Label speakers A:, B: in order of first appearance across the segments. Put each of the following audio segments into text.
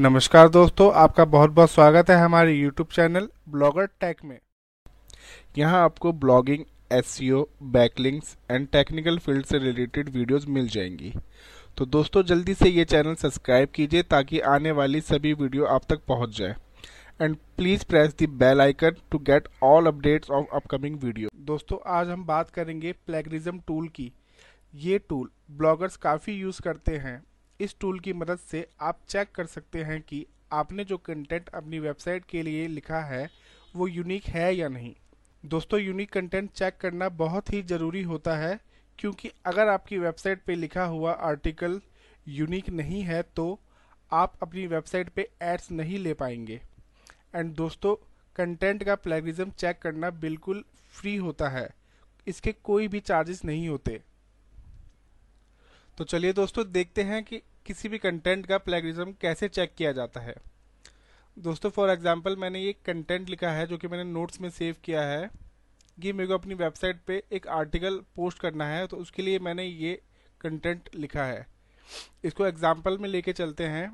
A: नमस्कार दोस्तों, आपका बहुत बहुत स्वागत है हमारे YouTube चैनल ब्लॉगर टेक में। यहाँ आपको blogging S backlinks and technical field से रिलेटेड वीडियोस मिल जाएँगी। तो दोस्तों, जल्दी से ये चैनल सब्सक्राइब कीजिए ताकि आने वाली सभी वीडियो आप तक पहुँच जाए। And please press the bell icon to get all updates of upcoming video दोस्तों, आज हम बात करेंगे प्लेगरिज्म टूल की। ये टूल ब्लॉगर्स काफ़ी यूज़ करते हैं। इस टूल की मदद से आप चेक कर सकते हैं कि आपने जो कंटेंट अपनी वेबसाइट के लिए लिखा है, वो यूनिक है या नहीं। दोस्तों यूनिक कंटेंट चेक करना बहुत ही ज़रूरी होता है, क्योंकि अगर आपकी वेबसाइट पे लिखा हुआ आर्टिकल यूनिक नहीं है तो आप अपनी वेबसाइट पे एड्स नहीं ले पाएँगे। एंड दोस्तों कंटेंट का प्लेगरिज्म चेक करना बिल्कुल फ्री होता है। इसके कोई भी चार्जेस नहीं होते। तो चलिए दोस्तों, देखते हैं कि किसी भी कंटेंट का प्लेगरिज्म कैसे चेक किया जाता है? दोस्तों फॉर एग्जांपल मैंने ये कंटेंट लिखा है जो कि मैंने नोट्स में सेव किया है। कि मेरे को अपनी वेबसाइट पे एक आर्टिकल पोस्ट करना है तो उसके लिए मैंने ये कंटेंट लिखा है। इसको एग्ज़ाम्पल में लेके चलते हैं।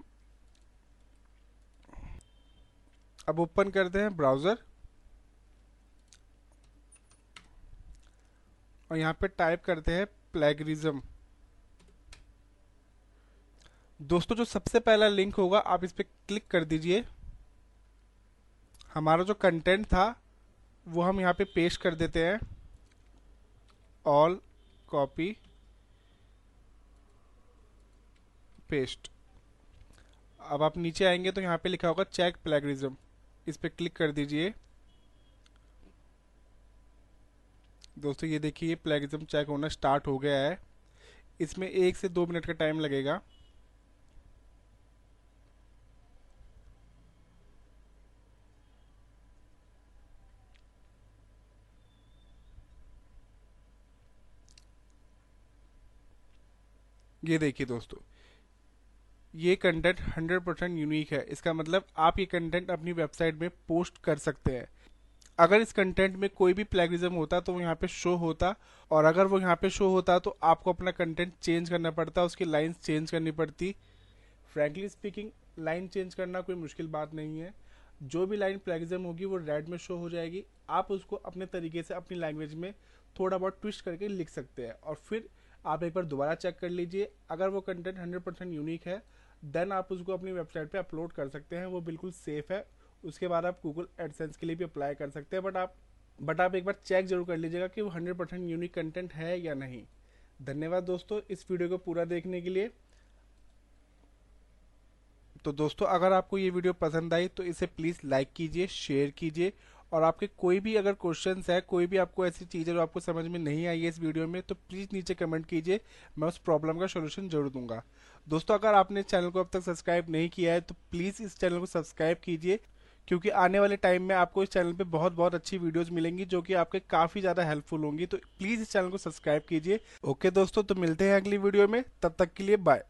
A: अब ओपन करते हैं ब्राउज़र और यहाँ पे टाइप करते हैं प्लेगरिज्म दोस्तों, जो सबसे पहला लिंक होगा, आप इस पर क्लिक कर दीजिए। हमारा जो कंटेंट था, वो हम यहाँ पे पेश कर देते हैं। ऑल कॉपी पेस्ट अब आप नीचे आएँगे तो यहाँ पे लिखा होगा चेक प्लेगरिज्म इस पर क्लिक कर दीजिए। दोस्तों, ये देखिए प्लेगरिज्म चेक होना स्टार्ट हो गया है। इसमें एक से दो मिनट का टाइम लगेगा। ये देखिए दोस्तों, ये कंटेंट 100 परसेंट यूनिक है। इसका मतलब आप ये कंटेंट अपनी वेबसाइट में पोस्ट कर सकते हैं। अगर इस कंटेंट में कोई भी प्लेगरिज्म होता तो वो यहाँ पे शो होता और अगर वो यहाँ पे शो होता तो आपको अपना कंटेंट चेंज करना पड़ता, उसकी लाइंस चेंज करनी पड़ती। फ्रैंकली स्पीकिंग लाइन चेंज करना कोई मुश्किल बात नहीं है। जो भी लाइन प्लेगरिज्म होगी वो रेड में शो हो जाएगी। आप उसको अपने तरीके से, अपनी लैंग्वेज में थोड़ा बहुत ट्विस्ट करके लिख सकते हैं और फिर आप एक बार दोबारा चेक कर लीजिए। अगर वो कंटेंट हंड्रेड परसेंट यूनिक है देन आप उसको अपनी वेबसाइट पे अपलोड कर सकते हैं। वो बिल्कुल सेफ़ है। उसके बाद आप गूगल एडसेंस के लिए भी अप्लाई कर सकते हैं। बट आप बट आप एक बार चेक ज़रूर कर लीजिएगा कि वो हंड्रेड परसेंट यूनिक कंटेंट है या नहीं। धन्यवाद दोस्तों इस वीडियो को पूरा देखने के लिए। तो दोस्तों, अगर आपको ये वीडियो पसंद आई तो इसे प्लीज़ लाइक कीजिए शेयर कीजिए। और आपके कोई भी अगर क्वेश्चन है, कोई भी आपको ऐसी चीज़ है जो आपको समझ में नहीं आई है इस वीडियो में तो प्लीज़ नीचे कमेंट कीजिए, मैं उस प्रॉब्लम का सोल्यूशन ज़रूर दूँगा। दोस्तों, अगर आपने चैनल को अब तक सब्सक्राइब नहीं किया है तो प्लीज़ इस चैनल को सब्सक्राइब कीजिए, क्योंकि आने वाले टाइम में आपको इस चैनल पे बहुत बहुत अच्छी वीडियोस मिलेंगी, जो कि आपके काफ़ी ज़्यादा हेल्पफुल होंगी। तो प्लीज़ इस चैनल को सब्सक्राइब कीजिए। ओके दोस्तों तो मिलते हैं अगली वीडियो में, तब तक के लिए बाय